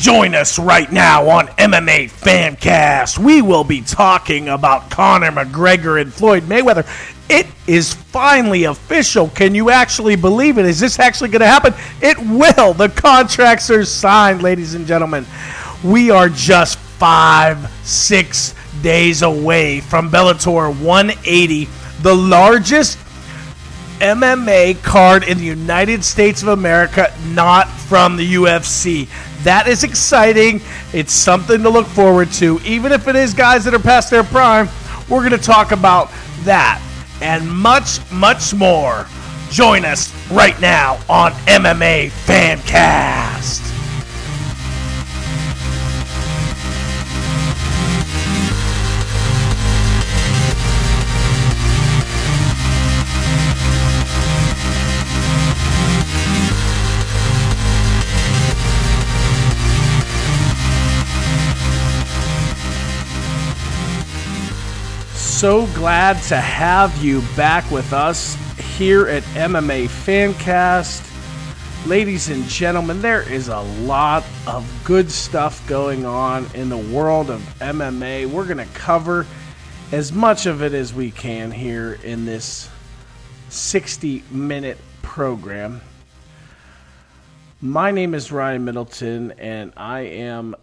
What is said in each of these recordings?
Join us right now on MMA Fancast. We will be talking about Conor McGregor and Floyd Mayweather. It is finally official. Can you actually believe it? Is this actually going to happen? It will. The contracts are signed, ladies and gentlemen. We are just five, six days away from Bellator 180, the largest MMA card in the United States of America, not from the UFC. That is exciting. It's something to look forward to. Even if it is guys that are past their prime, we're going to talk about that and much, much more. Join us right now on MMA Fancast. So glad to have you back with us here at MMA Fancast. Ladies and gentlemen, there is a lot of good stuff going on in the world of MMA. We're going to cover as much of it as we can here in this 60 minute program. My name is Ryan Middleton, and I am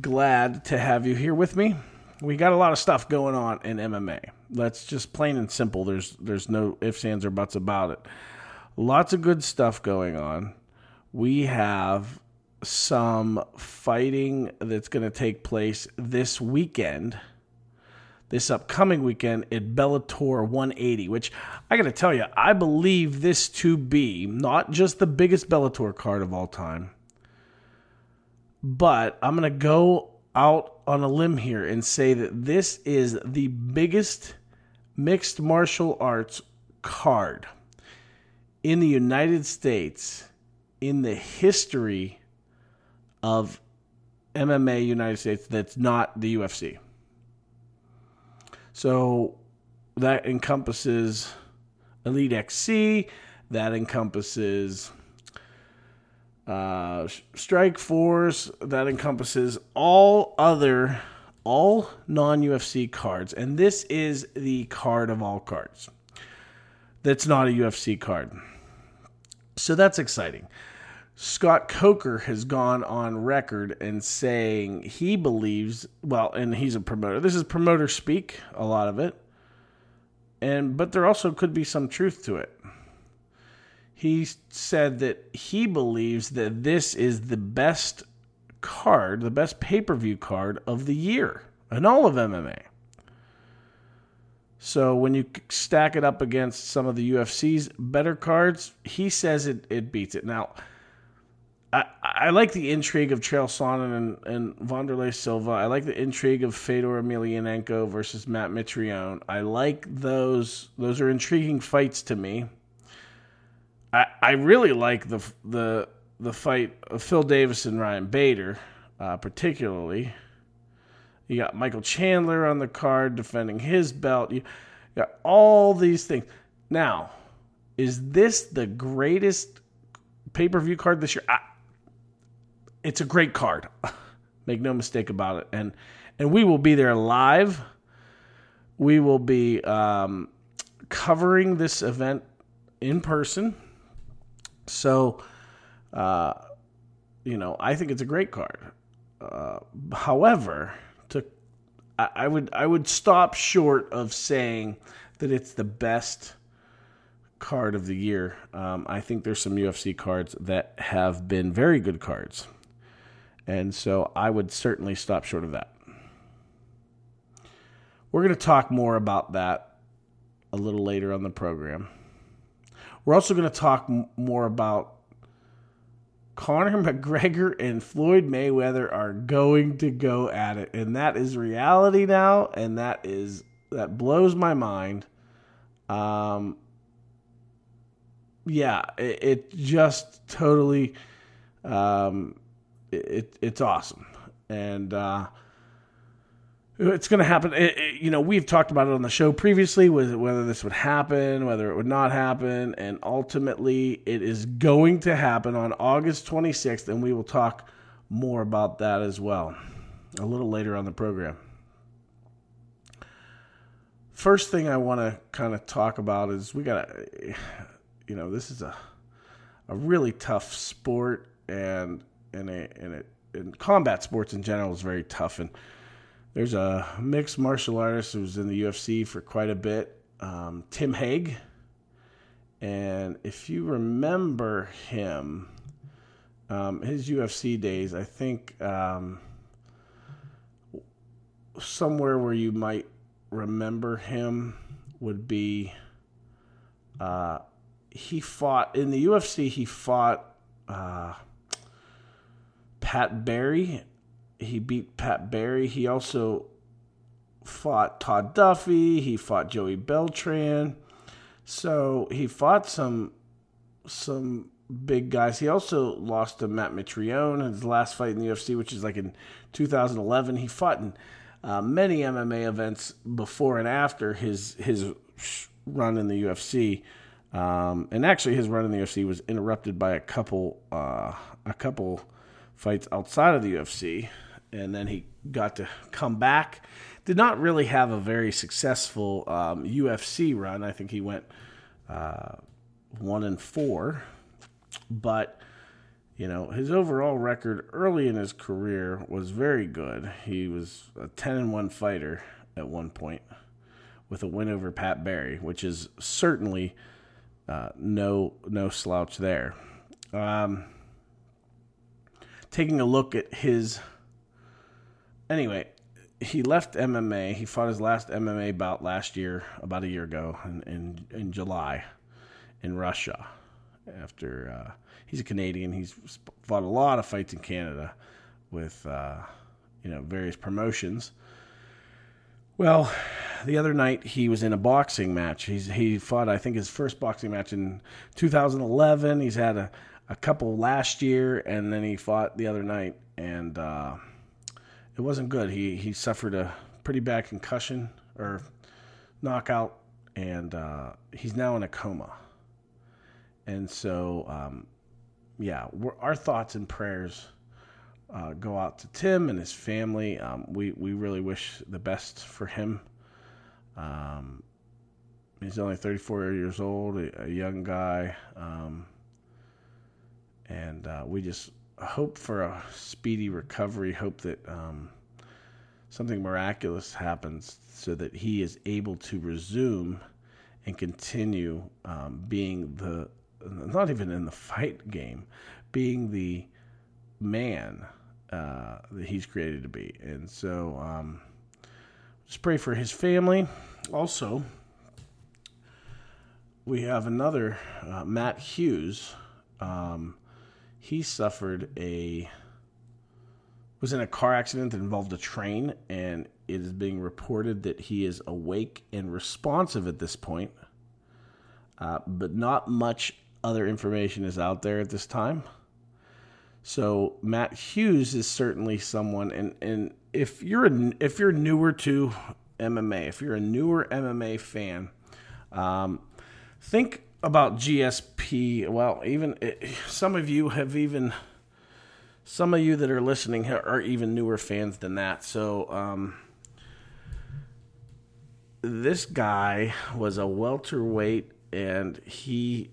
glad to have you here with me we got a lot of stuff going on in MMA. That's just plain and simple. There's there's no ifs, ands, or buts about it. Lots of good stuff going on. We have some fighting that's going to take place this weekend, this upcoming weekend at Bellator 180, which I got to tell you, I believe this to be not just the biggest Bellator card of all time, but I'm going to go out on a limb here and say that this is the biggest mixed martial arts card in the United States in the history of MMA United States that's not the UFC. So that encompasses Elite XC, that encompasses uh, Strikeforce that encompasses all other, all non UFC cards, and this is the card of all cards. That's not a UFC card. So that's exciting. Scott Coker has gone on record and saying he believes, well, and he's a promoter. This is promoter speak, a lot of it. And but there also could be some truth to it he said that he believes that this is the best card, the best pay per view card of the year in all of MMA. So when you stack it up against some of the UFC's better cards, he says it, it beats it. Now, I, I like the intrigue of Chael Sonnen and, and Silva. I like the intrigue of Fedor Emelianenko versus Matt Mitrione. I like those. Those are intriguing fights to me. I, really like the the the fight of Phil Davis and Ryan Bader, uh, particularly. You got Michael Chandler on the card defending his belt. You got all these things. Now, is this the greatest pay per view card this year? I, it's a great card. Make no mistake about it. And and we will be there live. We will be um, covering this event in person so, uh, you know, I think it's a great card. Uh, however, to I, I would I would stop short of saying that it's the best card of the year. Um, I think there's some UFC cards that have been very good cards, and so I would certainly stop short of that. We're going to talk more about that a little later on the program. We're also going to talk m- more about Conor McGregor and Floyd Mayweather are going to go at it, and that is reality now, and that is that blows my mind. Um, yeah, it, it just totally, um, it, it's awesome, and uh, it's going to happen. It, it, you know, we've talked about it on the show previously, whether this would happen, whether it would not happen, and ultimately, it is going to happen on August 26th, and we will talk more about that as well a little later on the program. First thing I want to kind of talk about is we got to, you know, this is a a really tough sport and and a and it and combat sports in general is very tough and there's a mixed martial artist who was in the UFC for quite a bit, um, Tim Hague, and if you remember him, um, his UFC days, I think um, somewhere where you might remember him would be uh, he fought in the UFC. He fought uh, Pat Barry. He beat Pat Barry. He also fought Todd Duffy. He fought Joey Beltran. So he fought some some big guys. He also lost to Matt Mitrione in his last fight in the UFC, which is like in 2011. He fought in uh, many MMA events before and after his his run in the UFC. Um, and actually, his run in the UFC was interrupted by a couple uh, a couple fights outside of the UFC, and then he got to come back. Did not really have a very successful um, UFC run. I think he went uh, one and four, but you know, his overall record early in his career was very good. He was a 10 and 1 fighter at one point with a win over Pat Barry, which is certainly uh, no no slouch there. Um, taking a look at his anyway, he left MMA. He fought his last MMA bout last year, about a year ago, in in, in July, in Russia. After uh, he's a Canadian. He's fought a lot of fights in Canada with uh, you know various promotions. Well, the other night he was in a boxing match. He's he fought I think his first boxing match in 2011. He's had a, a couple last year, and then he fought the other night, and uh, it wasn't good. He he suffered a pretty bad concussion or knockout, and uh, he's now in a coma. And so um, yeah, our thoughts and prayers uh, go out to Tim and his family. Um, we we really wish the best for him. Um, he's only 34 years old, a, a young guy, um, and uh, we just hope for a speedy recovery. Hope that um, something miraculous happens so that he is able to resume and continue um, being the not even in the fight game, being the man uh, that he's created to be. And so um, just pray for his family. Also, we have another, uh, Matt Hughes. Um, he suffered a was in a car accident that involved a train, and it is being reported that he is awake and responsive at this point, uh, but not much other information is out there at this time. So Matt Hughes is certainly someone, and and if you're a, if you're newer to MMA, if you're a newer MMA fan, um, think about GSP. Well, even it, eh, some of you have even some of you that are listening are even newer fans than that. So um, this guy was a welterweight, and he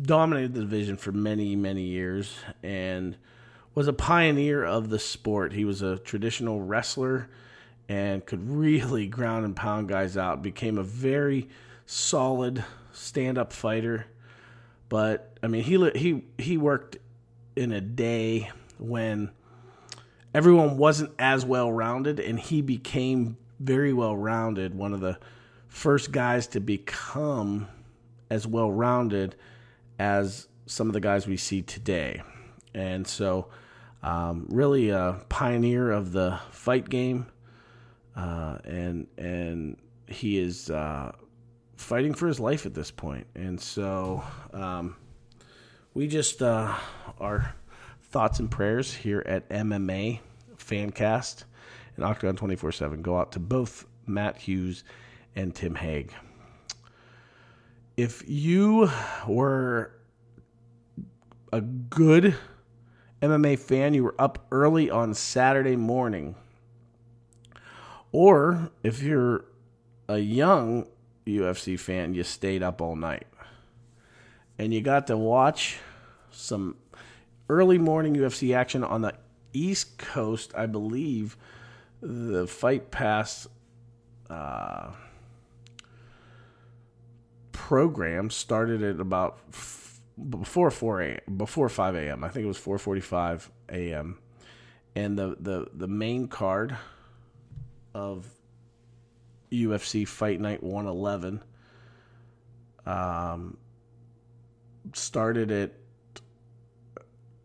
dominated the division for many, many years and was a pioneer of the sport. He was a traditional wrestler and could really ground and pound guys out. Became a very solid stand-up fighter. But I mean, he he he worked in a day when everyone wasn't as well rounded, and he became very well rounded. One of the first guys to become as well rounded as some of the guys we see today. And so, um, really a pioneer of the fight game, uh, and and he is uh, fighting for his life at this point. And so, um, we just uh, our thoughts and prayers here at MMA Fancast and Octagon twenty four seven go out to both Matt Hughes and Tim Hague if you were a good MMA fan, you were up early on Saturday morning. Or if you're a young UFC fan, you stayed up all night. And you got to watch some early morning UFC action on the East Coast, I believe. The Fight Pass uh, program started at about f- before 4 a.m. before 5 a.m. I think it was 4:45 a.m. And the, the the main card of UFC Fight Night 111 um, started at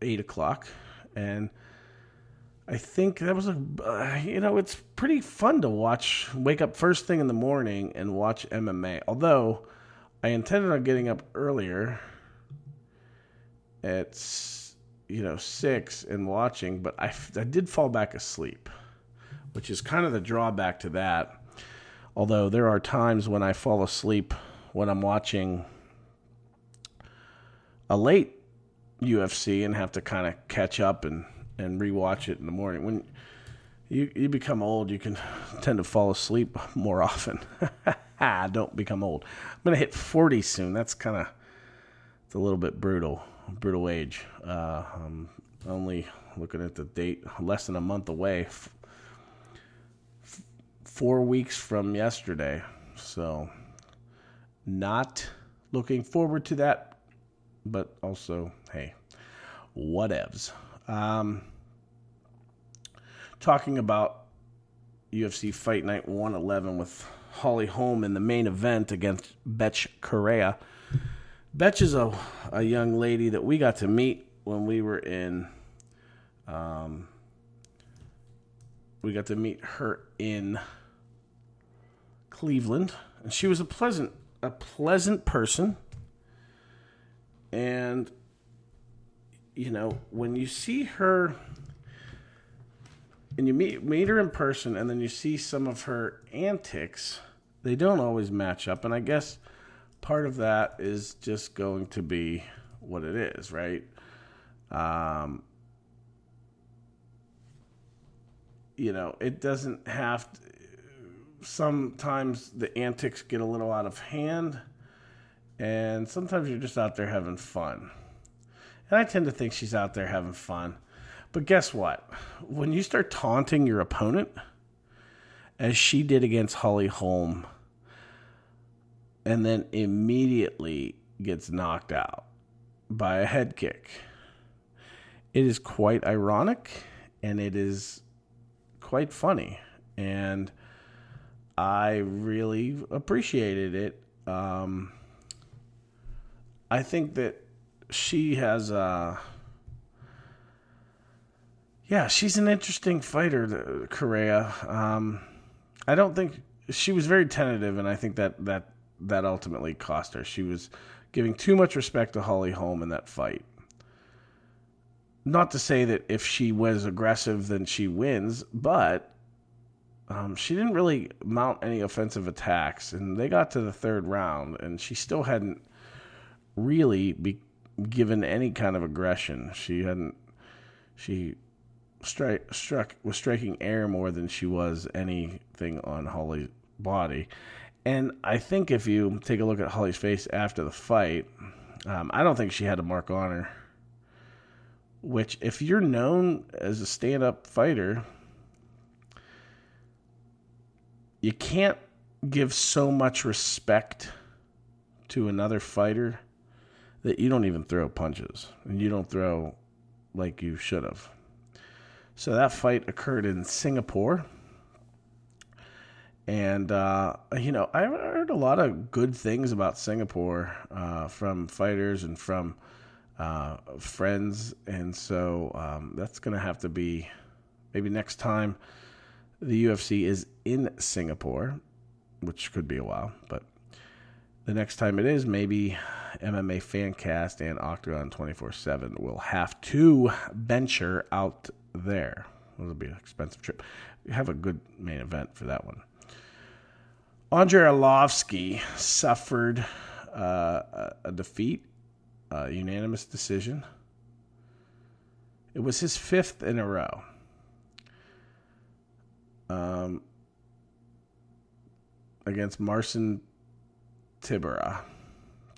eight o'clock, and I think that was a uh, you know it's pretty fun to watch. Wake up first thing in the morning and watch MMA. Although I intended on getting up earlier at you know six and watching, but I I did fall back asleep, which is kind of the drawback to that. Although there are times when I fall asleep when I'm watching a late UFC and have to kind of catch up and, and rewatch it in the morning. When you, you become old, you can tend to fall asleep more often. I Don't become old. I'm to hit 40 soon. That's kind of it's a little bit brutal, brutal age. Uh, I'm only looking at the date, less than a month away, four weeks from yesterday. So, not looking forward to that, but also, hey, whatevs. Um, talking about UFC Fight Night 111 with Holly Holm in the main event against Betch Correia. Betch is a, a young lady that we got to meet when we were in. Um, we got to meet her in Cleveland, and she was a pleasant, a pleasant person. And you know, when you see her and you meet meet her in person and then you see some of her antics, they don't always match up. And I guess part of that is just going to be what it is, right? Um, you know, it doesn't have to, sometimes the antics get a little out of hand and sometimes you're just out there having fun. And I tend to think she's out there having fun. But guess what? When you start taunting your opponent, as she did against Holly Holm, and then immediately gets knocked out by a head kick, it is quite ironic and it is quite funny. And I really appreciated it. Um, I think that she has uh yeah, she's an interesting fighter, Correia. Um, I don't think she was very tentative, and I think that that that ultimately cost her. She was giving too much respect to Holly Holm in that fight. Not to say that if she was aggressive, then she wins, but um, she didn't really mount any offensive attacks, and they got to the third round, and she still hadn't really be, given any kind of aggression. She hadn't. She strike struck was striking air more than she was anything on Holly's body. And I think if you take a look at Holly's face after the fight, um, I don't think she had a mark on her. Which, if you're known as a stand up fighter, you can't give so much respect to another fighter that you don't even throw punches and you don't throw like you should have. So that fight occurred in Singapore. And, uh, you know, I've heard a lot of good things about Singapore uh, from fighters and from uh, friends. And so um, that's going to have to be maybe next time the UFC is in Singapore, which could be a while, but the next time it is, maybe MMA Fancast and Octagon 24 7 will have to venture out there. It'll be an expensive trip. We have a good main event for that one. Andrei Arlovsky suffered uh, a defeat, a unanimous decision It was his fifth in a row. Um, against Marcin Tybura.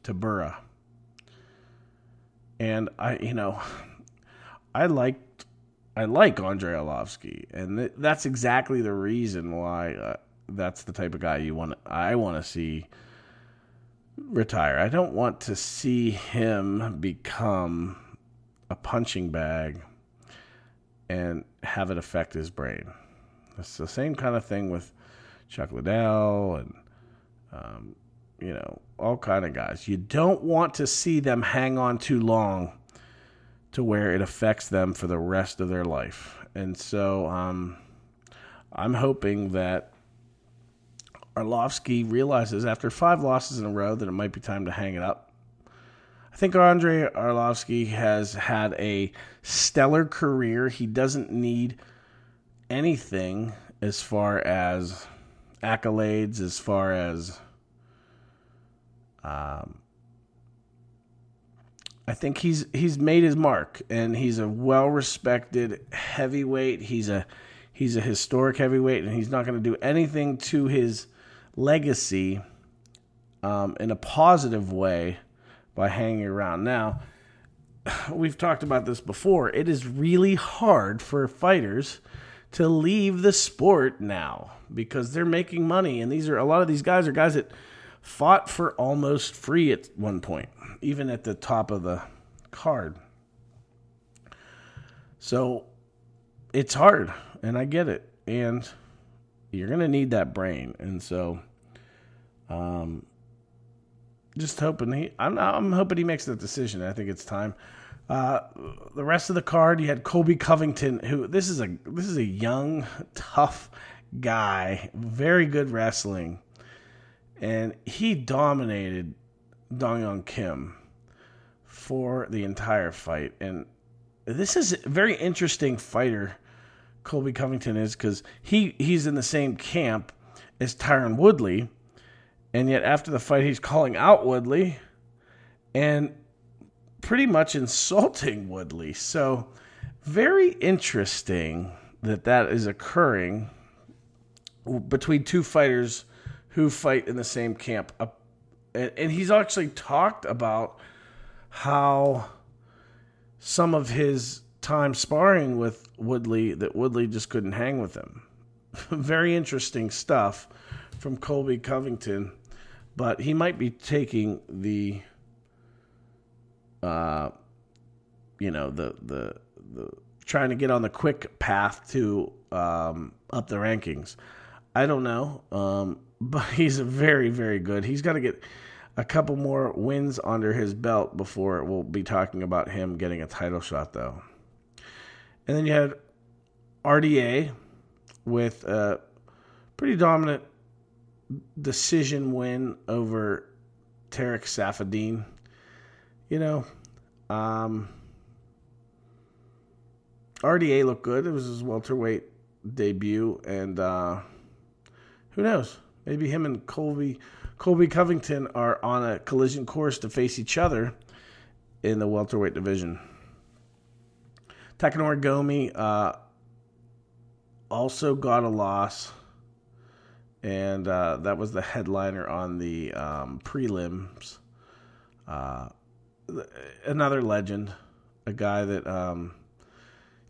Tybura. And I, you know, I liked, I like Andrei Arlovsky, and th- that's exactly the reason why uh, that's the type of guy you want. I want to see retire. I don't want to see him become a punching bag and have it affect his brain. It's the same kind of thing with Chuck Liddell and um, you know all kind of guys. You don't want to see them hang on too long to where it affects them for the rest of their life. And so um, I'm hoping that Arlovsky realizes after five losses in a row that it might be time to hang it up. I think Andrei Arlovsky has had a stellar career. He doesn't need anything as far as accolades, as far as um, I think he's he's made his mark, and he's a well respected heavyweight. He's a he's a historic heavyweight, and he's not going to do anything to his legacy um, in a positive way by hanging around. Now, we've talked about this before. It is really hard for fighters to leave the sport now because they're making money, and these are a lot of these guys are guys that fought for almost free at one point, even at the top of the card. So it's hard, and I get it. And you're going to need that brain. And so, um, just hoping he, I'm, I'm hoping he makes the decision. I think it's time. Uh, the rest of the card, you had Colby Covington, who this is a this is a young, tough guy, very good wrestling, and he dominated Dong Hyun Kim for the entire fight. And this is a very interesting fighter Colby Covington is because he, he's in the same camp as Tyron Woodley. And yet, after the fight, he's calling out Woodley and pretty much insulting Woodley. So, very interesting that that is occurring between two fighters who fight in the same camp. And he's actually talked about how some of his time sparring with Woodley that Woodley just couldn't hang with him. Very interesting stuff from Colby Covington, but he might be taking the, uh, you know, the the the trying to get on the quick path to um, up the rankings. I don't know, um, but he's very very good. He's got to get a couple more wins under his belt before we'll be talking about him getting a title shot, though. And then you had RDA with a pretty dominant decision win over Tarec Saffiedine. You know, um, RDA looked good. It was his welterweight debut, and uh, who knows? Maybe him and Colby Colby Covington are on a collision course to face each other in the welterweight division. Takanori Gomi uh, also got a loss, and uh, that was the headliner on the um, prelims. Another legend, a guy that um,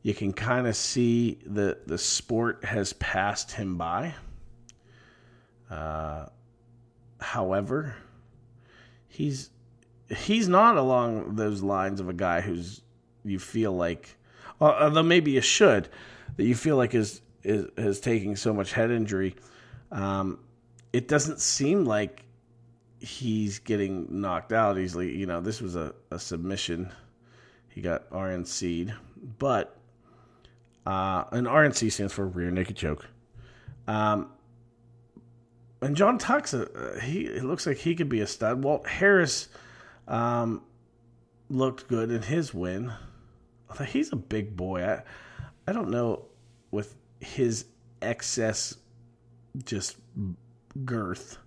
you can kind of see the the sport has passed him by. Uh, however, he's he's not along those lines of a guy who's you feel like although maybe you should, that you feel like is is, is taking so much head injury. Um, it doesn't seem like he's getting knocked out easily. You know, this was a, a submission. He got RNC'd, but uh, an RNC stands for rear naked choke. Um, and Jon Tuck's a, he it looks like he could be a stud. Walt Harris um, looked good in his win he's a big boy. I, I don't know with his excess just girth.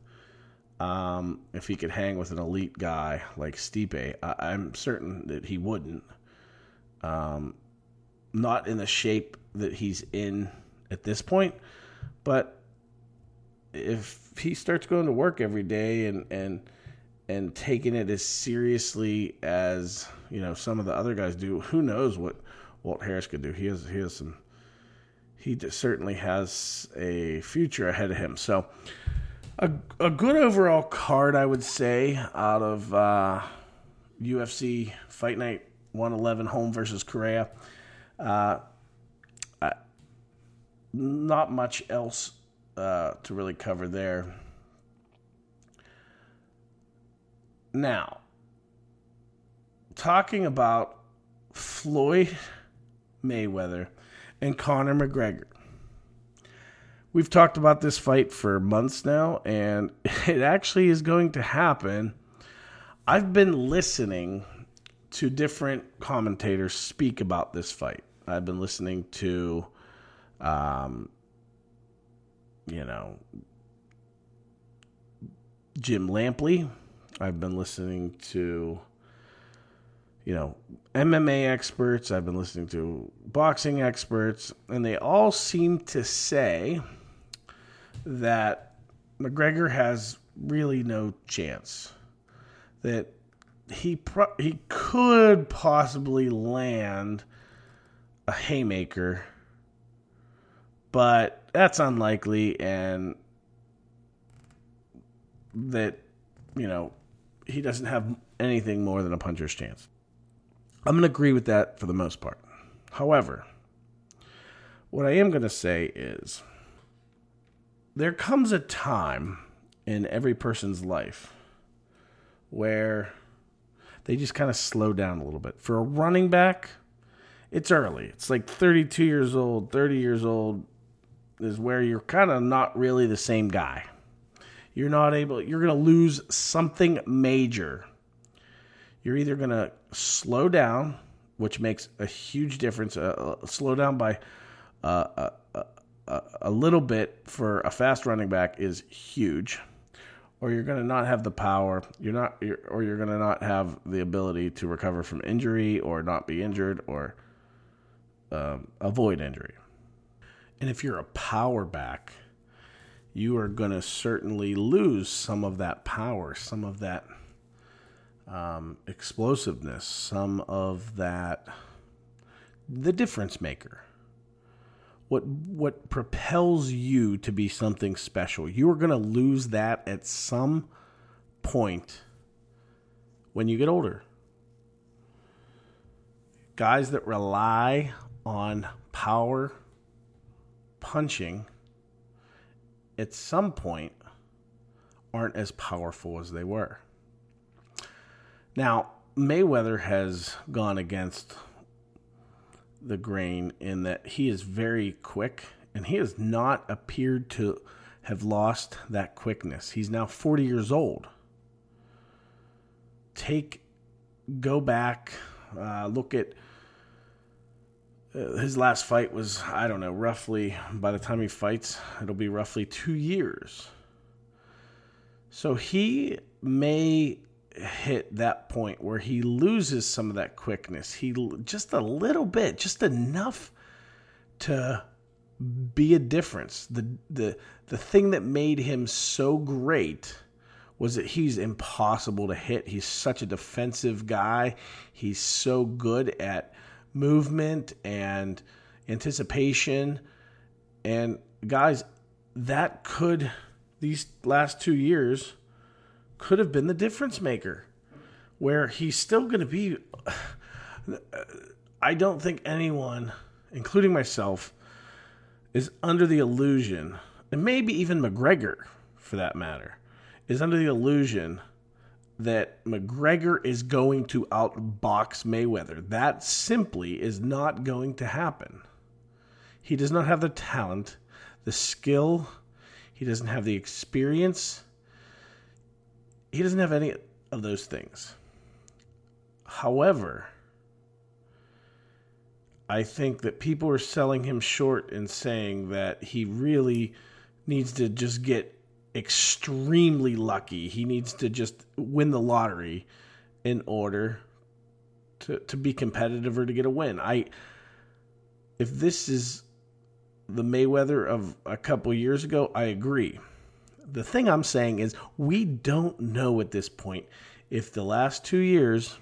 Um, if he could hang with an elite guy like Stipe, I, am certain that he wouldn't. Um, not in the shape that he's in at this point, but if he starts going to work every day and and and taking it as seriously as you know some of the other guys do, who knows what Walt Harris could do? He has he has some. He certainly has a future ahead of him. So, a a good overall card, I would say, out of uh, UFC Fight Night 111 Holm versus Correia. Uh, I, not much else uh, to really cover there. Now, talking about Floyd Mayweather and Conor McGregor. We've talked about this fight for months now, and it actually is going to happen. I've been listening to different commentators speak about this fight. I've been listening to, um, you know, Jim Lampley. I've been listening to, you know, MMA experts. I've been listening to boxing experts, and they all seem to say that McGregor has really no chance. That he pro- he could possibly land a haymaker, but that's unlikely, and that you know he doesn't have anything more than a puncher's chance. I'm going to agree with that for the most part. However, what I am going to say is there comes a time in every person's life where they just kind of slow down a little bit. For a running back, it's early. It's like 32 years old, 30 years old is where you're kind of not really the same guy. You're not able, you're going to lose something major you're either going to slow down, which makes a huge difference, uh, uh slow down by uh, uh, a little bit for a fast running back is huge, or you're going to not have the power. You're not, you're, or you're going to not have the ability to recover from injury, or not be injured, or um, avoid injury. And if you're a power back, you are going to certainly lose some of that power, some of that um, explosiveness, some of that, the difference maker. What what propels you to be something special? You are going to lose that at some point when you get older. Guys that rely on power punching at some point aren't as powerful as they were. Now, Mayweather has gone against the grain in that he is very quick and he has not appeared to have lost that quickness. He's now 40 years old. Take, go back, uh, look at uh, his last fight was, I don't know, roughly, by the time he fights, it'll be roughly two years. So he may hit that point where he loses some of that quickness. He just a little bit, just enough to be a difference. The the the thing that made him so great was that he's impossible to hit. He's such a defensive guy. He's so good at movement and anticipation. And guys, that could these last 2 years could have been the difference maker, where he's still going to be. I don't think anyone, including myself, is under the illusion, and maybe even McGregor for that matter, is under the illusion that McGregor is going to outbox Mayweather. That simply is not going to happen. He does not have the talent, the skill, he doesn't have the experience he doesn't have any of those things. However, I think that people are selling him short and saying that he really needs to just get extremely lucky. He needs to just win the lottery in order to, to be competitive or to get a win. I if this is the Mayweather of a couple years ago, I agree. The thing I'm saying is we don't know at this point if the last two years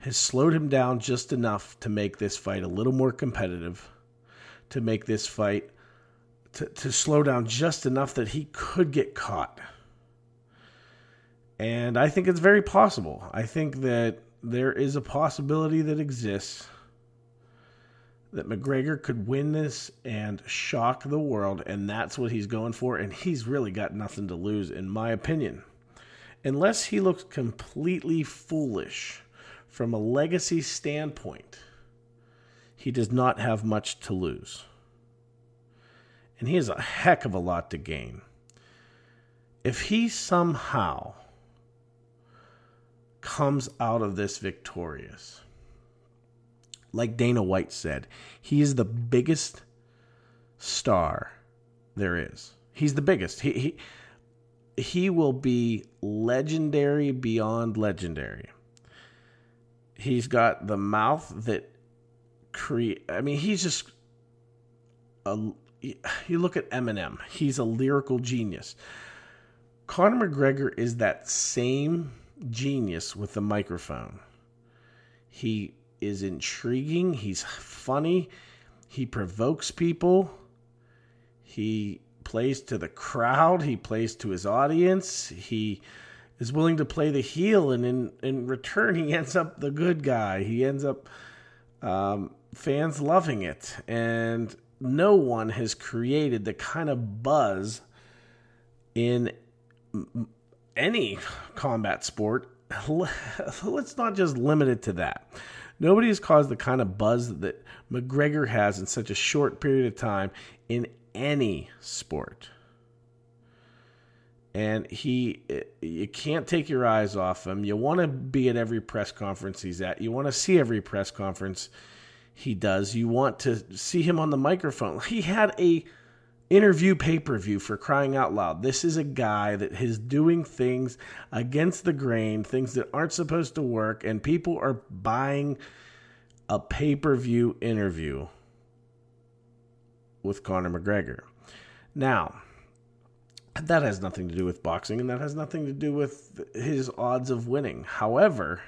has slowed him down just enough to make this fight a little more competitive, to make this fight to, to slow down just enough that he could get caught. And I think it's very possible. I think that there is a possibility that exists that McGregor could win this and shock the world, and that's what he's going for. And he's really got nothing to lose, in my opinion. Unless he looks completely foolish from a legacy standpoint, he does not have much to lose. And he has a heck of a lot to gain. If he somehow comes out of this victorious, like Dana White said, he is the biggest star there is. He's the biggest. He he he will be legendary beyond legendary. He's got the mouth that create. I mean, he's just a. You look at Eminem. He's a lyrical genius. Conor McGregor is that same genius with the microphone. He is intriguing. He's funny. He provokes people. He plays to the crowd. He plays to his audience. He is willing to play the heel, and in, in return, he ends up the good guy. He ends up um, fans loving it. And no one has created the kind of buzz in any combat sport. Let's not just limit it to that. Nobody has caused the kind of buzz that McGregor has in such a short period of time in any sport. And he, you can't take your eyes off him. You want to be at every press conference he's at. You want to see every press conference he does. You want to see him on the microphone. He had a interview pay per view for crying out loud. This is a guy that is doing things against the grain, things that aren't supposed to work, and people are buying a pay per view interview with Conor McGregor. Now, that has nothing to do with boxing and that has nothing to do with his odds of winning. However,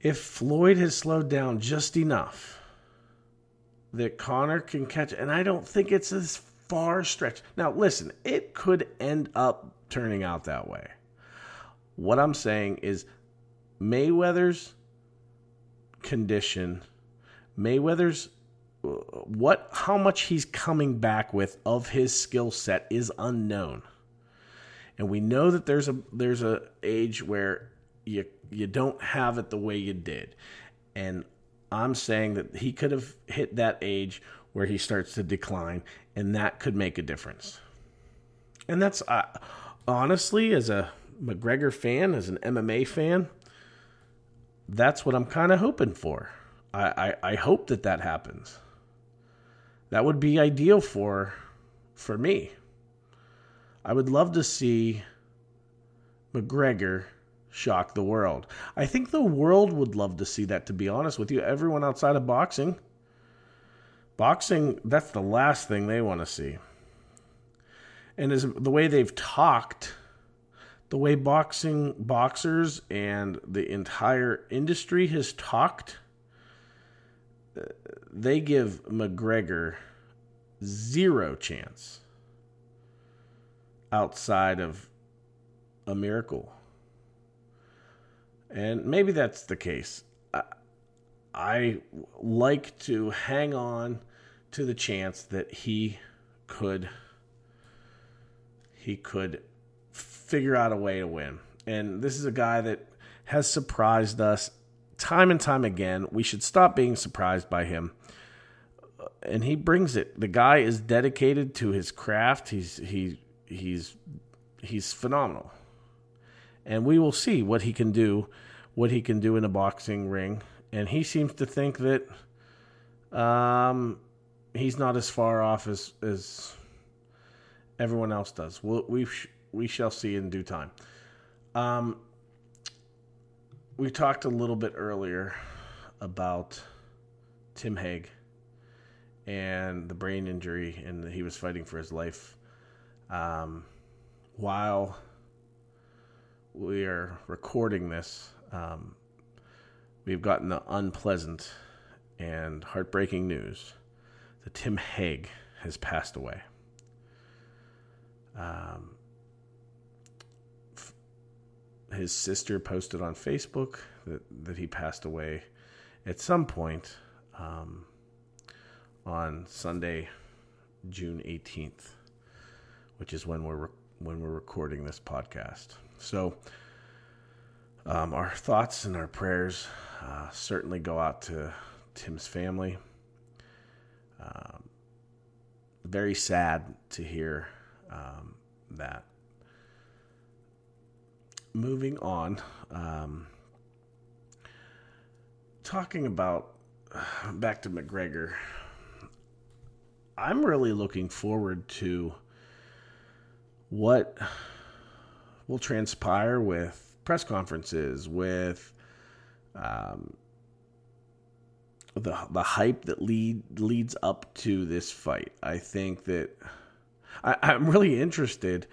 if Floyd has slowed down just enough that Conor can catch, and I don't think it's as far stretch. Now, listen, it could end up turning out that way. What I'm saying is Mayweather's condition, Mayweather's uh, what how much he's coming back with of his skill set is unknown. And we know that there's a there's a age where you you don't have it the way you did. And I'm saying that he could have hit that age where he starts to decline, and that could make a difference. And that's uh, honestly, as a McGregor fan, as an MMA fan, that's what I'm kind of hoping for. I, I, I hope that that happens. That would be ideal for for me. I would love to see McGregor shock the world. I think the world would love to see that, to be honest with you. Everyone outside of boxing. Boxing, that's the last thing they want to see. And is the way they've talked, the way boxing boxers and the entire industry has talked, uh, they give McGregor zero chance outside of a miracle. And maybe that's the case. I, I like to hang on to the chance that he could he could figure out a way to win. And this is a guy that has surprised us time and time again. We should stop being surprised by him. And he brings it. The guy is dedicated to his craft. He's he he's he's phenomenal and we will see what he can do, what he can do in a boxing ring. And he seems to think that um, he's not as far off as as everyone else does. We'll, we we shall see in due time. Um, we talked a little bit earlier about Tim Hague and the brain injury, and he was fighting for his life. Um, while we are recording this, um, we've gotten the unpleasant and heartbreaking news that Tim Hague has passed away. Um, f- his sister posted on Facebook that, that he passed away at some point um, on Sunday, June 18th, which is when we're re- when we're recording this podcast. So, um, our thoughts and our prayers uh, certainly go out to Tim's family. Um, very sad to hear um, that. Moving on, um, talking about back to McGregor, I'm really looking forward to what will transpire with press conferences, with um, the the hype that lead leads up to this fight. I think that I, I'm really interested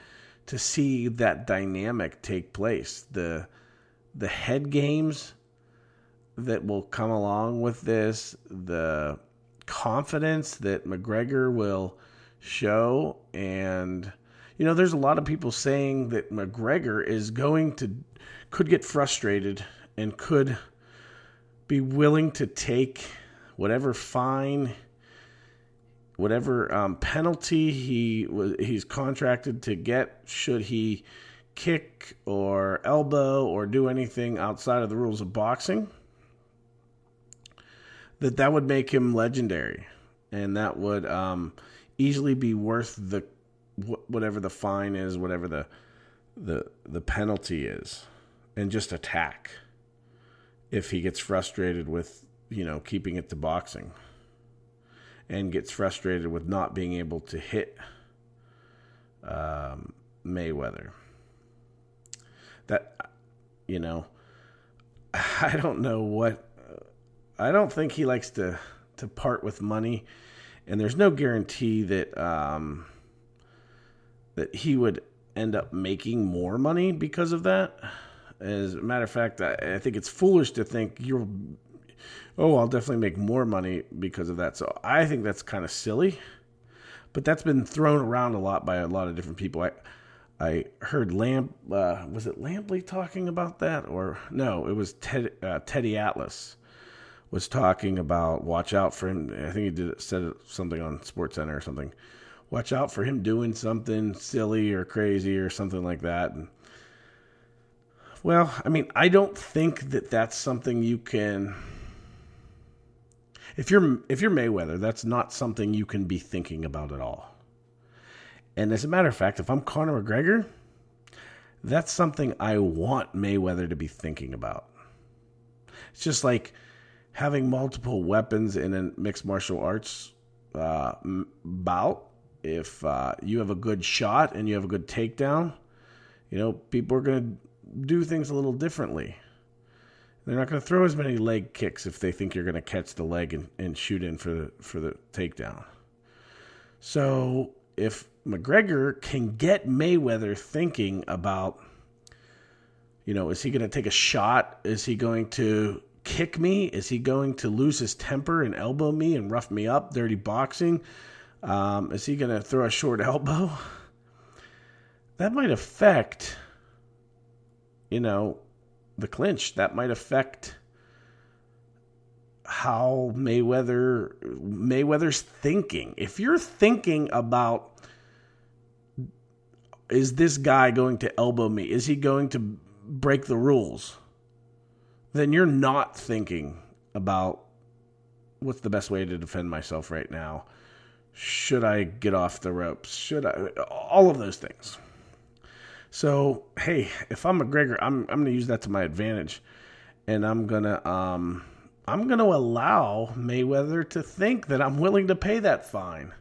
to see that dynamic take place. The the head games that will come along with this, the confidence that McGregor will show, and you know, there's a lot of people saying that McGregor is going to could get frustrated and could be willing to take whatever fine, whatever um, penalty he was he's contracted to get should he kick or elbow or do anything outside of the rules of boxing that that would make him legendary. And that would um, easily be worth the whatever the fine is whatever the the the penalty is and just attack if he gets frustrated with, you know, keeping it to boxing and gets frustrated with not being able to hit um, Mayweather. That, you know, I don't know what. I don't think he likes to to part with money, and there's no guarantee that um, that he would end up making more money because of that. As a matter of fact, I, I think it's foolish to think you're, oh, I'll definitely make more money because of that. So I think that's kind of silly. But that's been thrown around a lot by a lot of different people. I, I heard Lamp, uh, was it Lampley talking about that? Or no, it was Ted, uh, Teddy Atlas was talking about watch out for him. I think he did said something on Sports Center or something. Watch out for him doing something silly or crazy or something like that. And well, I mean, I don't think that that's something you can. If you're if you're Mayweather, that's not something you can be thinking about at all. And as a matter of fact, if I'm Conor McGregor, that's something I want Mayweather to be thinking about. It's just like having multiple weapons in a mixed martial arts uh, bout. If uh, you have a good shot and you have a good takedown, you know people are going to do things a little differently. They're not going to throw as many leg kicks if they think you're going to catch the leg and, and shoot in for the for the takedown. So if McGregor can get Mayweather thinking about, you know, is he going to take a shot? Is he going to kick me? Is he going to lose his temper and elbow me and rough me up? Dirty boxing. Um, is he going to throw a short elbow? That might affect you know, the clinch. That might affect how Mayweather Mayweather's thinking. If you're thinking about is this guy going to elbow me? Is he going to break the rules? Then you're not thinking about what's the best way to defend myself right now. Should I get off the ropes? Should I all of those things. So hey, if I'm McGregor, I'm I'm gonna use that to my advantage, and I'm gonna um I'm gonna allow Mayweather to think that I'm willing to pay that fine,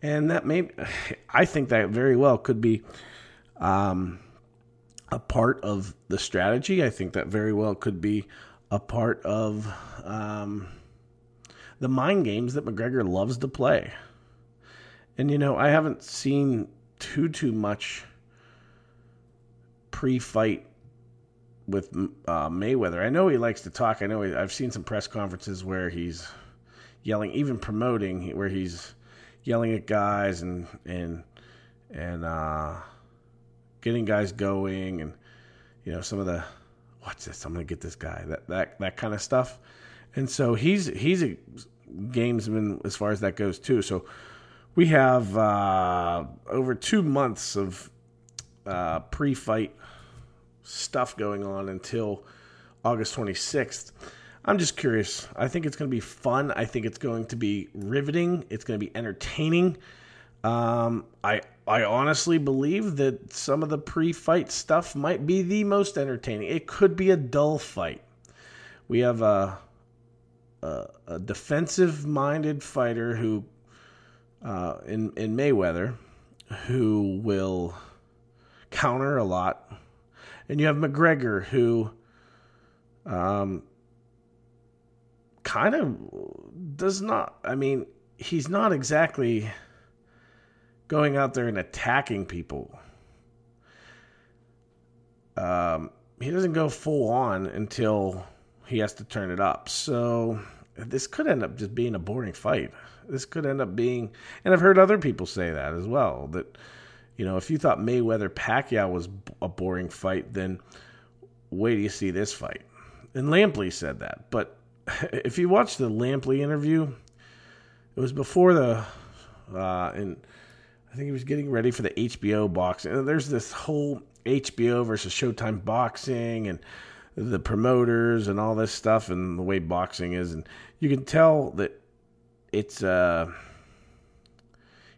and that may I think that very well could be um a part of the strategy. I think that very well could be a part of um the mind games that McGregor loves to play. And you know, I haven't seen too too much pre-fight with uh, Mayweather. I know he likes to talk. I know he, I've seen some press conferences where he's yelling, even promoting, where he's yelling at guys and and and uh, getting guys going, and you know some of the what's this? I'm gonna get this guy that that that kind of stuff. And so he's he's a gamesman as far as that goes too. So we have uh, over two months of uh, pre-fight stuff going on until August 26th. I'm just curious. I think it's going to be fun. I think it's going to be riveting. It's going to be entertaining. Um, I I honestly believe that some of the pre-fight stuff might be the most entertaining. It could be a dull fight. We have a a, a defensive-minded fighter who uh, in in Mayweather who will counter a lot and you have McGregor, who um, kind of does not, I mean, he's not exactly going out there and attacking people. Um, he doesn't go full on until he has to turn it up. So this could end up just being a boring fight. This could end up being, and I've heard other people say that as well, that you know, if you thought Mayweather Pacquiao was a boring fight, then wait till you see this fight. And Lampley said that. But if you watch the Lampley interview, it was before the, uh, and I think he was getting ready for the HBO boxing. And there's this whole HBO versus Showtime boxing and the promoters and all this stuff and the way boxing is. And you can tell that it's, uh,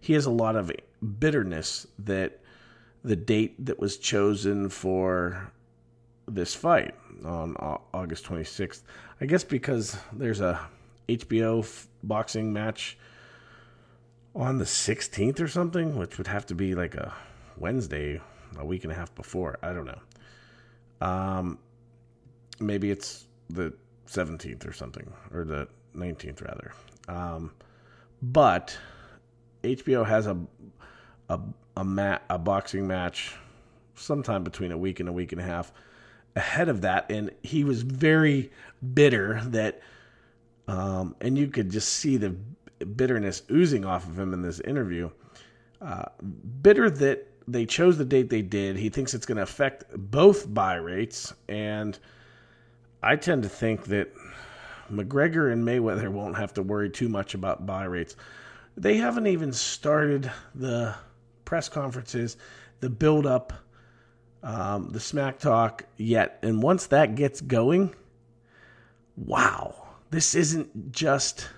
he has a lot of bitterness that the date that was chosen for this fight on August 26th. I guess because there's a HBO f- boxing match on the 16th or something, which would have to be like a Wednesday, a week and a half before. I don't know. Um, maybe it's the 17th or something, or the 19th rather. Um, but HBO has a a a, mat, a boxing match sometime between a week and a week and a half ahead of that, and he was very bitter that, um, and you could just see the bitterness oozing off of him in this interview. Uh, bitter that they chose the date they did. He thinks it's going to affect both buy rates, and I tend to think that McGregor and Mayweather won't have to worry too much about buy rates. They haven't even started the press conferences, the build up, um, the smack talk yet. And once that gets going, wow, this isn't just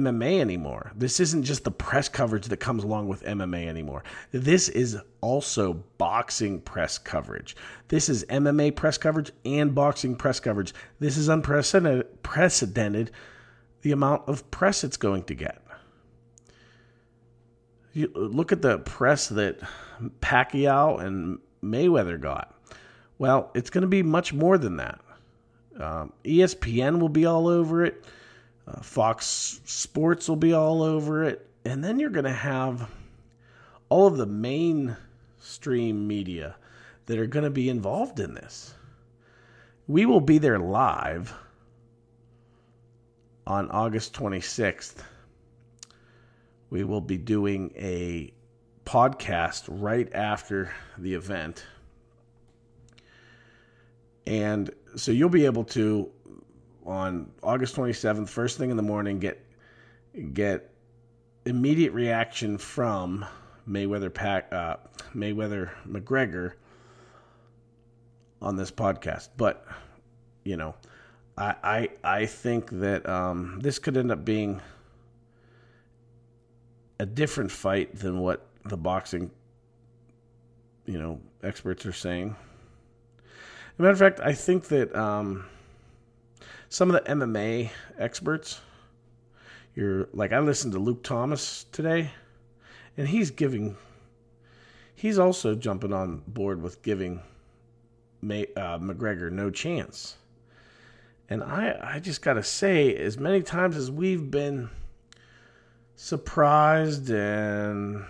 MMA anymore. This isn't just the press coverage that comes along with MMA anymore. This is also boxing press coverage. This is MMA press coverage and boxing press coverage. This is unprecedented the amount of press it's going to get you look at the press that Pacquiao and Mayweather got. Well, it's going to be much more than that. Um, ESPN will be all over it. Uh, Fox Sports will be all over it. And then you're going to have all of the mainstream media that are going to be involved in this. We will be there live on August 26th we will be doing a podcast right after the event. And so you'll be able to on August 27th, first thing in the morning, get get immediate reaction from Mayweather Pack uh, Mayweather McGregor on this podcast. But you know, I I, I think that um, this could end up being a different fight than what the boxing, you know, experts are saying. As a matter of fact, I think that um, some of the MMA experts, you're like I listened to Luke Thomas today, and he's giving, he's also jumping on board with giving May, uh, McGregor no chance. And I, I just got to say, as many times as we've been surprised and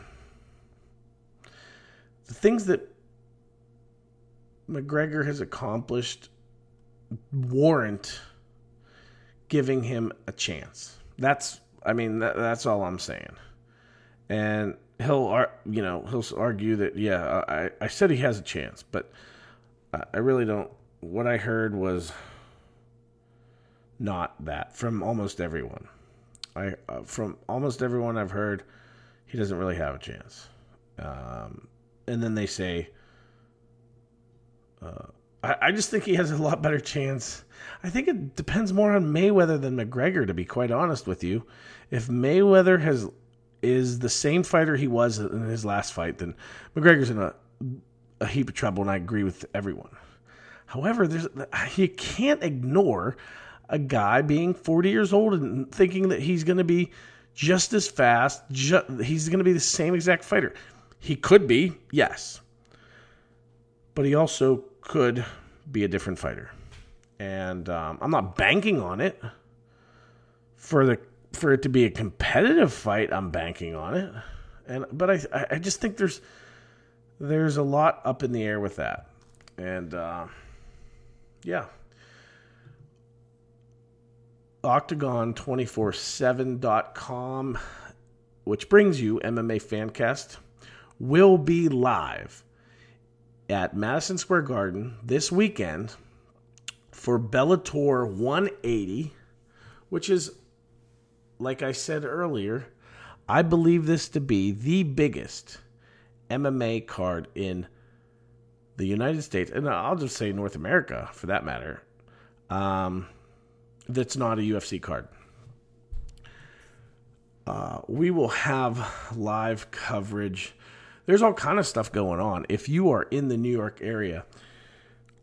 the things that McGregor has accomplished warrant giving him a chance. That's, I mean, that, that's all I'm saying. And he'll, you know, he'll argue that, yeah, I, I said he has a chance, but I really don't. What I heard was not that from almost everyone. I uh, from almost everyone I've heard, he doesn't really have a chance. Um, and then they say, uh, I, just think he has a lot better chance. I think it depends more on Mayweather than McGregor, to be quite honest with you. If Mayweather has is the same fighter he was in his last fight, then McGregor's in a, a heap of trouble, and I agree with everyone. However, there's you can't ignore a guy being 40 years old and thinking that he's going to be just as fast, he's going to be the same exact fighter. He could be, yes. But he also could be a different fighter. And um, I'm not banking on it for the for it to be a competitive fight. I'm banking on it, and but I I just think there's there's a lot up in the air with that, and uh, yeah, octagon247.com, which brings you MMA Fancast, will be live at Madison Square Garden this weekend for Bellator 180, which is, like I said earlier, I believe this to be the biggest MMA card in the United States, and I'll just say North America for that matter. Um, that's not a UFC card. Uh, we will have live coverage. There's all kind of stuff going on. If you are in the New York area,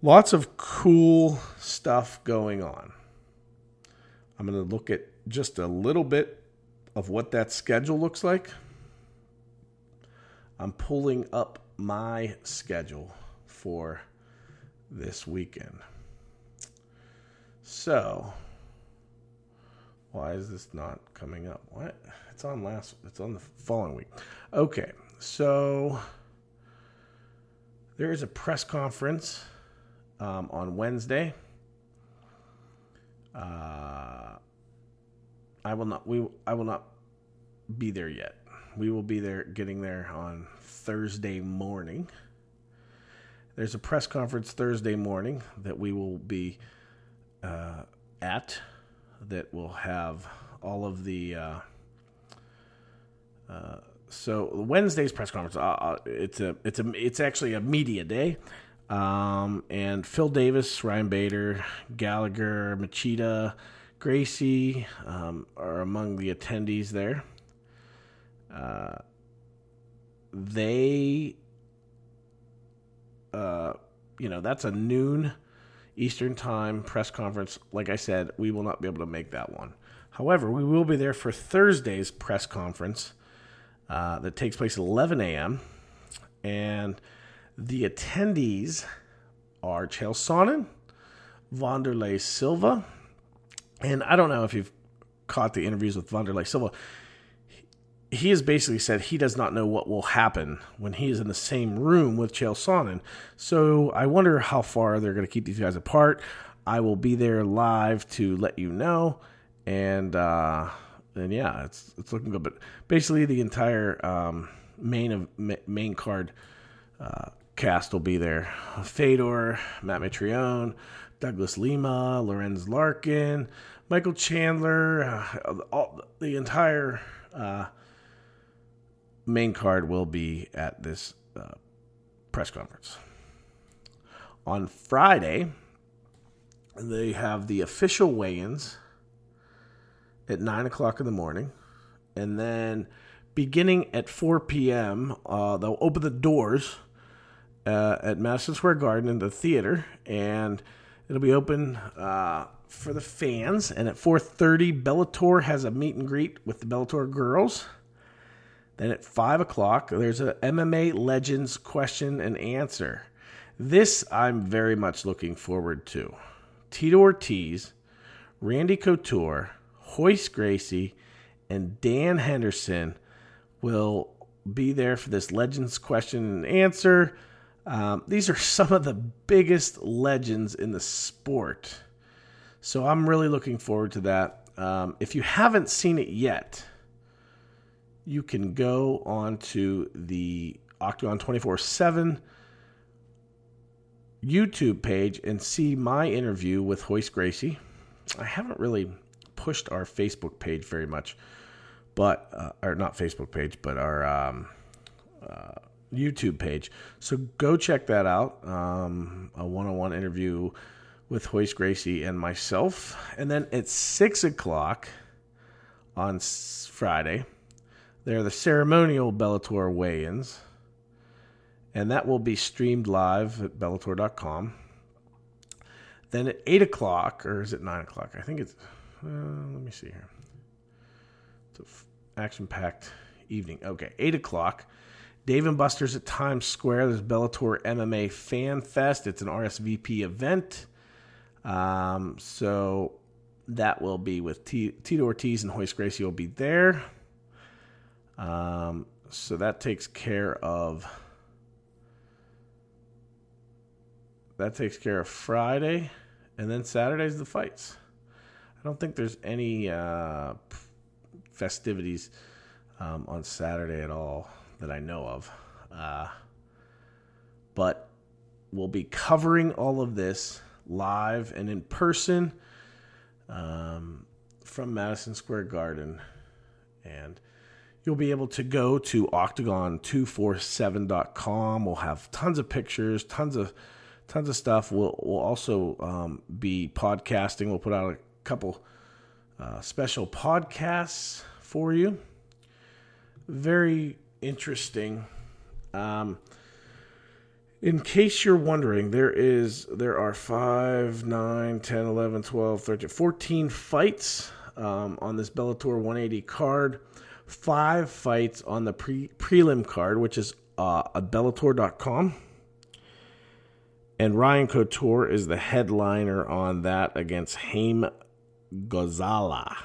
lots of cool stuff going on. I'm going to look at just a little bit of what that schedule looks like. I'm pulling up my schedule for this weekend. So, why is this not coming up? What? It's on last. It's on the following week. Okay, so there is a press conference um, on Wednesday. Uh, I will not. We. I will not be there yet. We will be there, getting there on Thursday morning. There's a press conference Thursday morning that we will be uh, at that will have all of the. Uh, uh, so Wednesday's press conference, uh, uh, it's a it's a it's actually a media day, um, and Phil Davis, Ryan Bader, Gallagher, Machida, Gracie um, are among the attendees there. Uh, they, uh, you know, that's a noon Eastern Time press conference. Like I said, we will not be able to make that one. However, we will be there for Thursday's press conference uh, that takes place at 11 a.m. And the attendees are Chael Sonnen, Wanderlei Silva, and I don't know if you've caught the interviews with Wanderlei Silva he has basically said he does not know what will happen when he is in the same room with Chael Sonnen. So I wonder how far they're going to keep these guys apart. I will be there live to let you know, and uh, and yeah, it's it's looking good. But basically, the entire um, main of main card uh, cast will be there: Fedor, Matt Mitrione, Douglas Lima, Lorenz Larkin, Michael Chandler, uh, all, the entire. Uh, main card will be at this uh, press conference. On Friday, they have the official weigh ins at 9 o'clock in the morning. And then beginning at 4 p.m., uh, they'll open the doors uh, at Madison Square Garden in the theater. And it'll be open uh, for the fans. And at 4.30, Bellator has a meet and greet with the Bellator girls. Then at 5 o'clock, there's a MMA Legends question and answer. This I'm very much looking forward to. Tito Ortiz Randy Couture, Royce Gracie, and Dan Henderson will be there for this Legends question and answer. Um, these are some of the biggest legends in the sport. So I'm really looking forward to that. Um, if you haven't seen it yet, you can go on to the Octagon 24 7 YouTube page and see my interview with Royce Gracie. I haven't really pushed our Facebook page very much, but, uh, or not Facebook page, but our um, uh, YouTube page. So go check that out. Um, a one on one interview with Royce Gracie and myself. And then at 6 o'clock on Friday, there are the ceremonial Bellator weigh ins. And that will be streamed live at Bellator.com. Then at 8 o'clock, or is it 9 o'clock? I think it's, uh, let me see here. It's an action packed evening. Okay, 8 o'clock. Dave and Buster's at Times Square. There's Bellator MMA Fan Fest. It's an RSVP event. Um, so that will be with T- Tito Ortiz and Royce Gracie will be there. Um, so that takes care of that takes care of Friday, and then Saturday's the fights. I don't think there's any uh, festivities um, on Saturday at all that I know of. Uh, but we'll be covering all of this live and in person um, from Madison Square Garden. And you'll be able to go to octagon247.com. We'll have tons of pictures, tons of tons of stuff. We'll we'll also um, be podcasting. We'll put out a couple uh, special podcasts for you. Very interesting. Um, in case you're wondering, there is there are 5, 9, 10, 11, 12, 13, 14 fights um, on this Bellator 180 card. Five fights on the pre- prelim card, which is uh, at Bellator.com. And Ryan Couture is the headliner on that against Haim Gozali.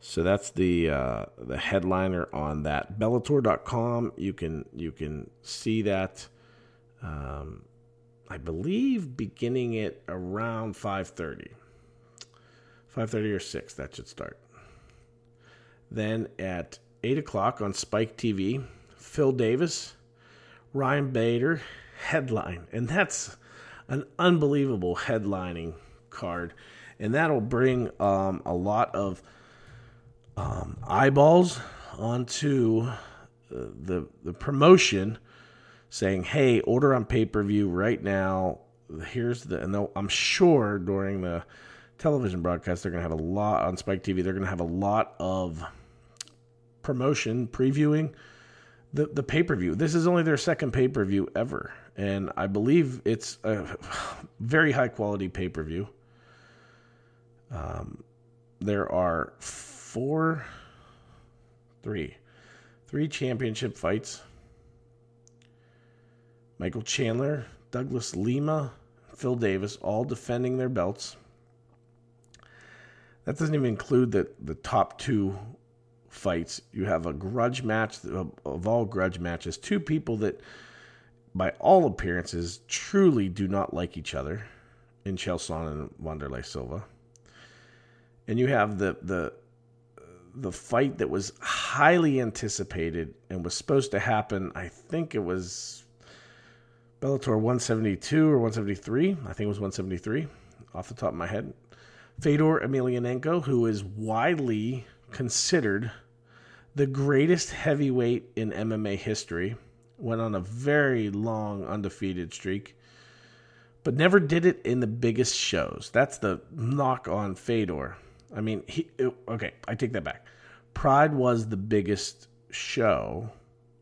So that's the uh, the headliner on that Bellator.com. You can you can see that. Um, I believe beginning at around five thirty. Five thirty or six. That should start. Then at eight o'clock on Spike TV, Phil Davis, Ryan Bader headline, and that's an unbelievable headlining card, and that'll bring um, a lot of um, eyeballs onto uh, the the promotion, saying, "Hey, order on pay per view right now." Here's the, and I'm sure during the television broadcast they're going to have a lot on Spike TV. They're going to have a lot of promotion previewing the the pay per view. This is only their second pay per view ever, and I believe it's a very high quality pay per view. Um, there are four, three, three championship fights. Michael Chandler, Douglas Lima, Phil Davis, all defending their belts. That doesn't even include the, the top two fights. You have a grudge match of all grudge matches, two people that, by all appearances, truly do not like each other in Chael Sonnen and Wanderlei Silva. And you have the the the fight that was highly anticipated and was supposed to happen. I think it was Bellator 172 or 173. I think it was 173 off the top of my head. Fedor Emelianenko, who is widely considered the greatest heavyweight in MMA history, went on a very long undefeated streak, but never did it in the biggest shows. That's the knock on Fedor. I mean, he okay. I take that back. Pride was the biggest show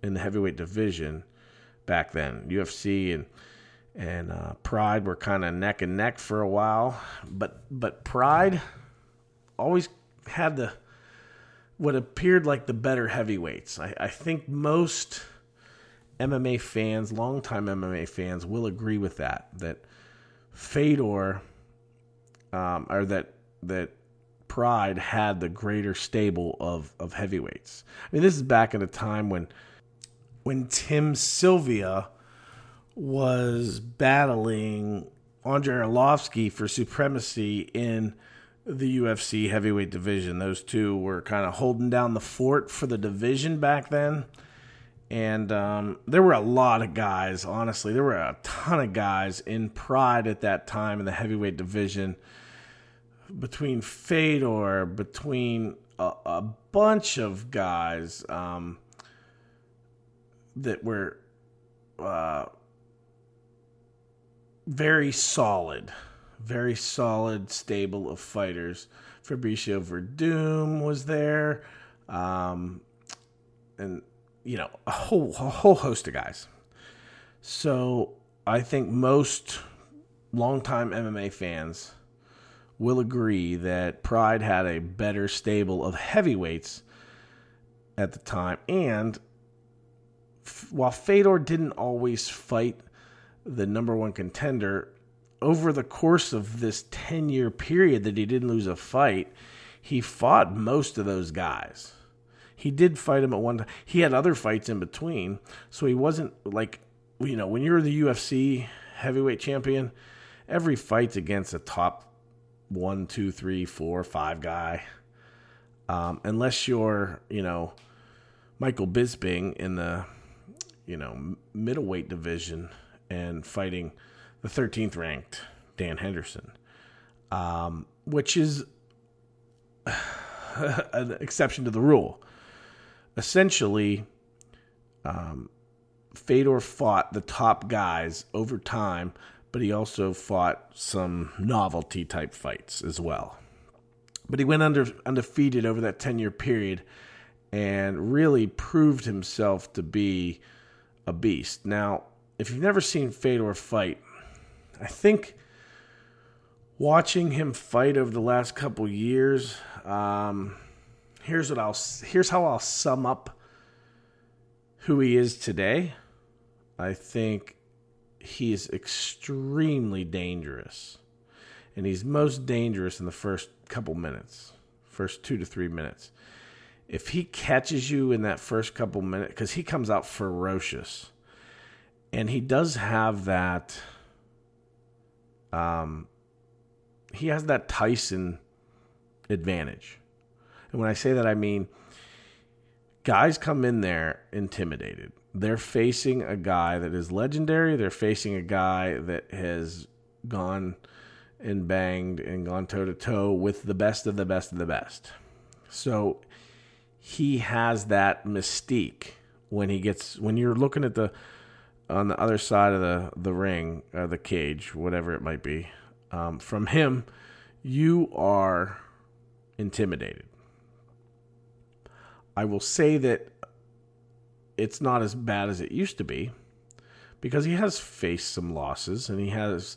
in the heavyweight division back then. UFC and and uh, Pride were kind of neck and neck for a while, but but Pride always had the what appeared like the better heavyweights. I, I think most MMA fans, longtime MMA fans, will agree with that. That Fedor um, or that that Pride had the greater stable of of heavyweights. I mean, this is back in a time when when Tim Sylvia was battling Andrei Arlovsky for supremacy in the UFC heavyweight division. Those two were kind of holding down the fort for the division back then. And um, there were a lot of guys, honestly. There were a ton of guys in Pride at that time in the heavyweight division. Between Fedor, between a, a bunch of guys um, that were uh, very solid, very solid stable of fighters. Fabricio Werdum was there, um, and you know a whole a whole host of guys. So I think most longtime MMA fans will agree that Pride had a better stable of heavyweights at the time, and while Fedor didn't always fight the number one contender, over the course of this 10 year period that he didn't lose a fight, he fought most of those guys. He did fight him at one time. He had other fights in between. So he wasn't like, you know, when you're the UFC heavyweight champion, every fight's against a top one, two, three, four, five guy. Um, unless you're, you know, Michael Bisping in the, you know, middleweight division and fighting the 13th ranked Dan Henderson, um, which is an exception to the rule. Essentially, um, Fedor fought the top guys over time, but he also fought some novelty type fights as well. But he went under undefeated over that 10 year period and really proved himself to be a beast. Now, if you've never seen Fedor fight, I think watching him fight over the last couple years, um, here's what I'll here's how I'll sum up who he is today. I think he is extremely dangerous, and he's most dangerous in the first couple minutes, first two to three minutes. If he catches you in that first couple minutes, because he comes out ferocious and he does have that um he has that Tyson advantage. And when I say that I mean guys come in there intimidated. They're facing a guy that is legendary, they're facing a guy that has gone and banged and gone toe to toe with the best of the best of the best. So he has that mystique when he gets when you're looking at the on the other side of the the ring, or the cage, whatever it might be, um, from him, you are intimidated. I will say that it's not as bad as it used to be because he has faced some losses and he has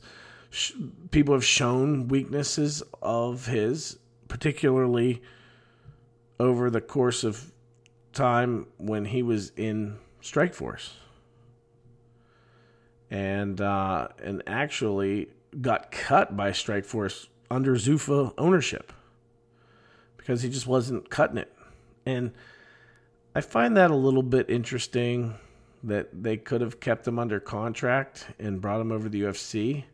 sh- people have shown weaknesses of his particularly over the course of time when he was in Strikeforce and uh, and actually got cut by Strikeforce under Zuffa ownership because he just wasn't cutting it. And I find that a little bit interesting that they could have kept him under contract and brought him over to the UFC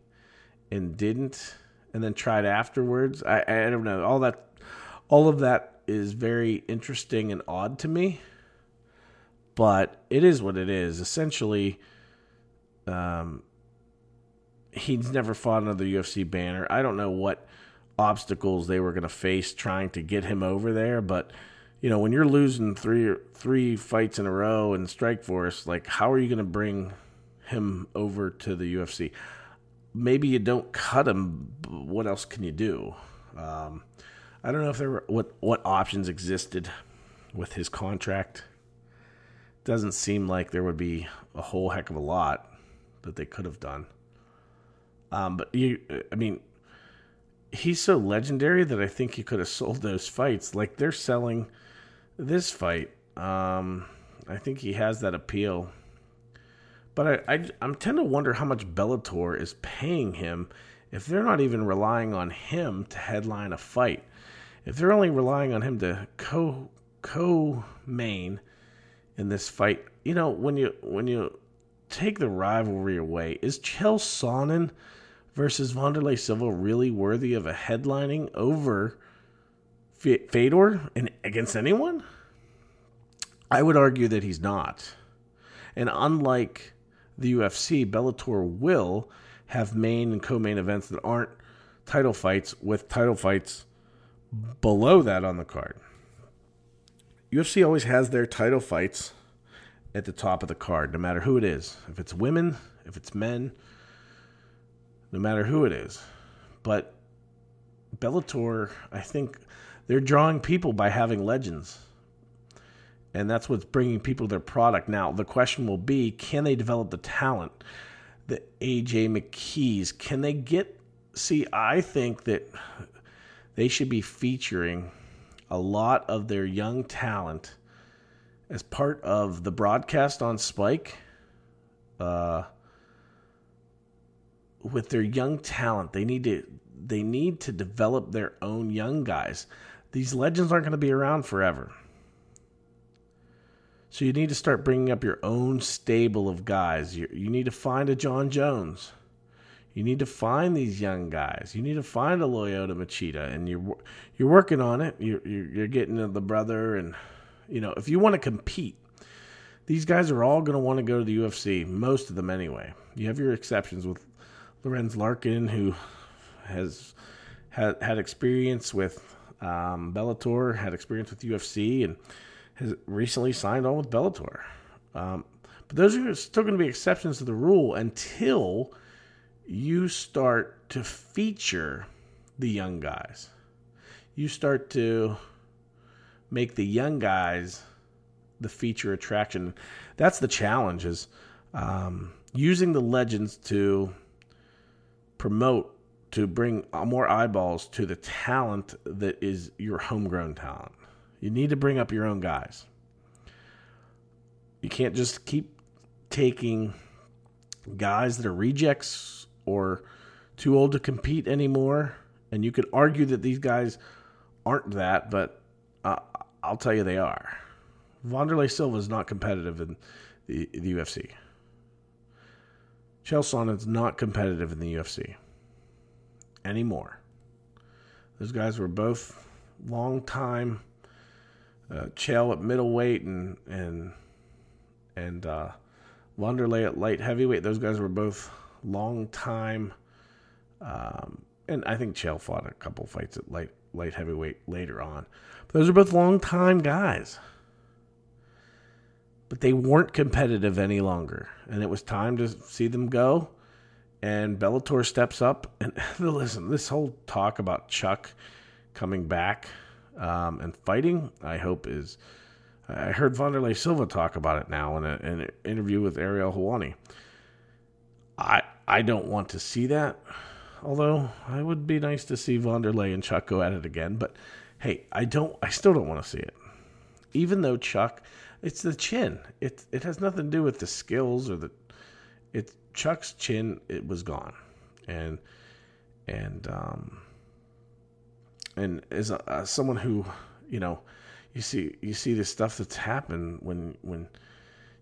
and didn't and then tried afterwards. I, I don't know. All that all of that is very interesting and odd to me. But it is what it is. Essentially, um, he's never fought another UFC banner. I don't know what obstacles they were going to face trying to get him over there, but you know, when you're losing three three fights in a row in Strikeforce, like how are you going to bring him over to the UFC? Maybe you don't cut him. What else can you do? Um, I don't know if there were what what options existed with his contract. Doesn't seem like there would be a whole heck of a lot that they could have done. Um, but you, I mean, he's so legendary that I think you could have sold those fights. Like they're selling this fight. Um, I think he has that appeal. But I, I, I'm tend to wonder how much Bellator is paying him if they're not even relying on him to headline a fight, if they're only relying on him to co co main in this fight, you know, when you when you take the rivalry away, is Chael Sonnen versus Wanderlei Silva really worthy of a headlining over Fedor and against anyone? I would argue that he's not. And unlike the UFC, Bellator will have main and co-main events that aren't title fights with title fights below that on the card. UFC always has their title fights at the top of the card, no matter who it is. If it's women, if it's men, no matter who it is. But Bellator, I think they're drawing people by having legends. And that's what's bringing people to their product. Now, the question will be can they develop the talent? The AJ McKees, can they get. See, I think that they should be featuring a lot of their young talent as part of the broadcast on Spike. Uh, with their young talent, they need to they need to develop their own young guys. These legends aren't going to be around forever. So you need to start bringing up your own stable of guys. You, you need to find a Jon Jones. You need to find these young guys. You need to find a Lyoto Machida, and you're you're working on it. You're you're, you're getting the brother, and you know if you want to compete, these guys are all going to want to go to the UFC. Most of them, anyway. You have your exceptions with Lorenz Larkin, who has had had experience with um, Bellator, had experience with UFC, and has recently signed on with Bellator. Um, but those are still going to be exceptions to the rule until you start to feature the young guys. You start to make the young guys the feature attraction. That's the challenge is um, using the legends to promote to bring more eyeballs to the talent that is your homegrown talent. You need to bring up your own guys. You can't just keep taking guys that are rejects or too old to compete anymore. And you could argue that these guys aren't that, but uh, I'll tell you they are. Wanderlei Silva is not competitive in the, the UFC. Chael Sonnen's not competitive in the UFC anymore. Those guys were both long time uh, Chael at middleweight and and and uh, Wanderlei at light heavyweight. Those guys were both long time. Um, and I think Chael fought a couple fights at light light heavyweight later on. But those are both long time guys. But they weren't competitive any longer, and it was time to see them go. And Bellator steps up, and listen, this whole talk about Chuck coming back um, and fighting, I hope is. I heard Wanderlei Silva talk about it now in, a, in an interview with Ariel Helwani. I I don't want to see that, although I would be nice to see Wanderlei and Chuck go at it again. But hey, I don't. I still don't want to see it. Even though Chuck, it's the chin. It it has nothing to do with the skills or the. It's Chuck's chin. It was gone, and and um, and as, a, as someone who, you know, you see you see this stuff that's happened when when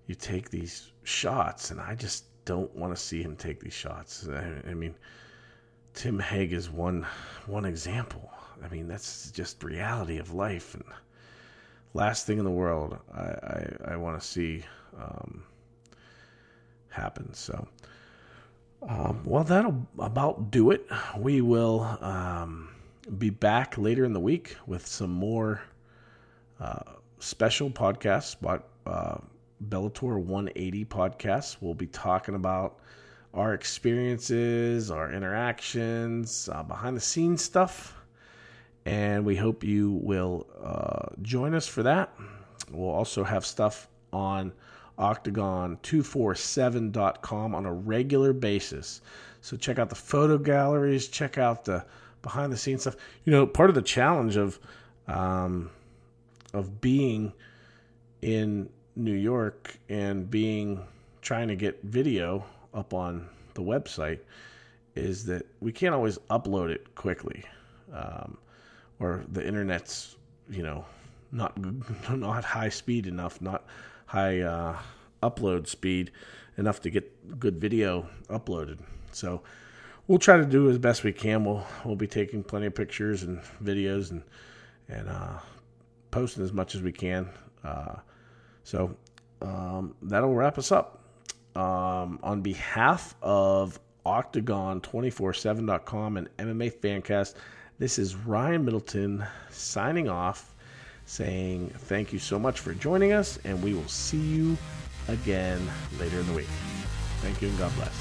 you take these shots, and I just don't want to see him take these shots. I, I mean, Tim Hague is one one example. I mean, that's just reality of life, and last thing in the world I I, I want to see um, happen. So. Um, well, that'll about do it. We will um, be back later in the week with some more uh, special podcasts. But uh, Bellator 180 podcasts. We'll be talking about our experiences, our interactions, uh, behind the scenes stuff, and we hope you will uh, join us for that. We'll also have stuff on octagon247.com on a regular basis. So check out the photo galleries, check out the behind the scenes stuff. You know, part of the challenge of um, of being in New York and being trying to get video up on the website is that we can't always upload it quickly, um, or the internet's you know not not high speed enough, not high uh, upload speed enough to get good video uploaded. So we'll try to do as best we can. We'll we'll be taking plenty of pictures and videos and and uh, posting as much as we can. Uh, so um, that'll wrap us up. Um, on behalf of Octagon247.com and MMA Fancast, this is Ryan Middleton signing off, saying thank you so much for joining us, and we will see you again later in the week. Thank you and God bless.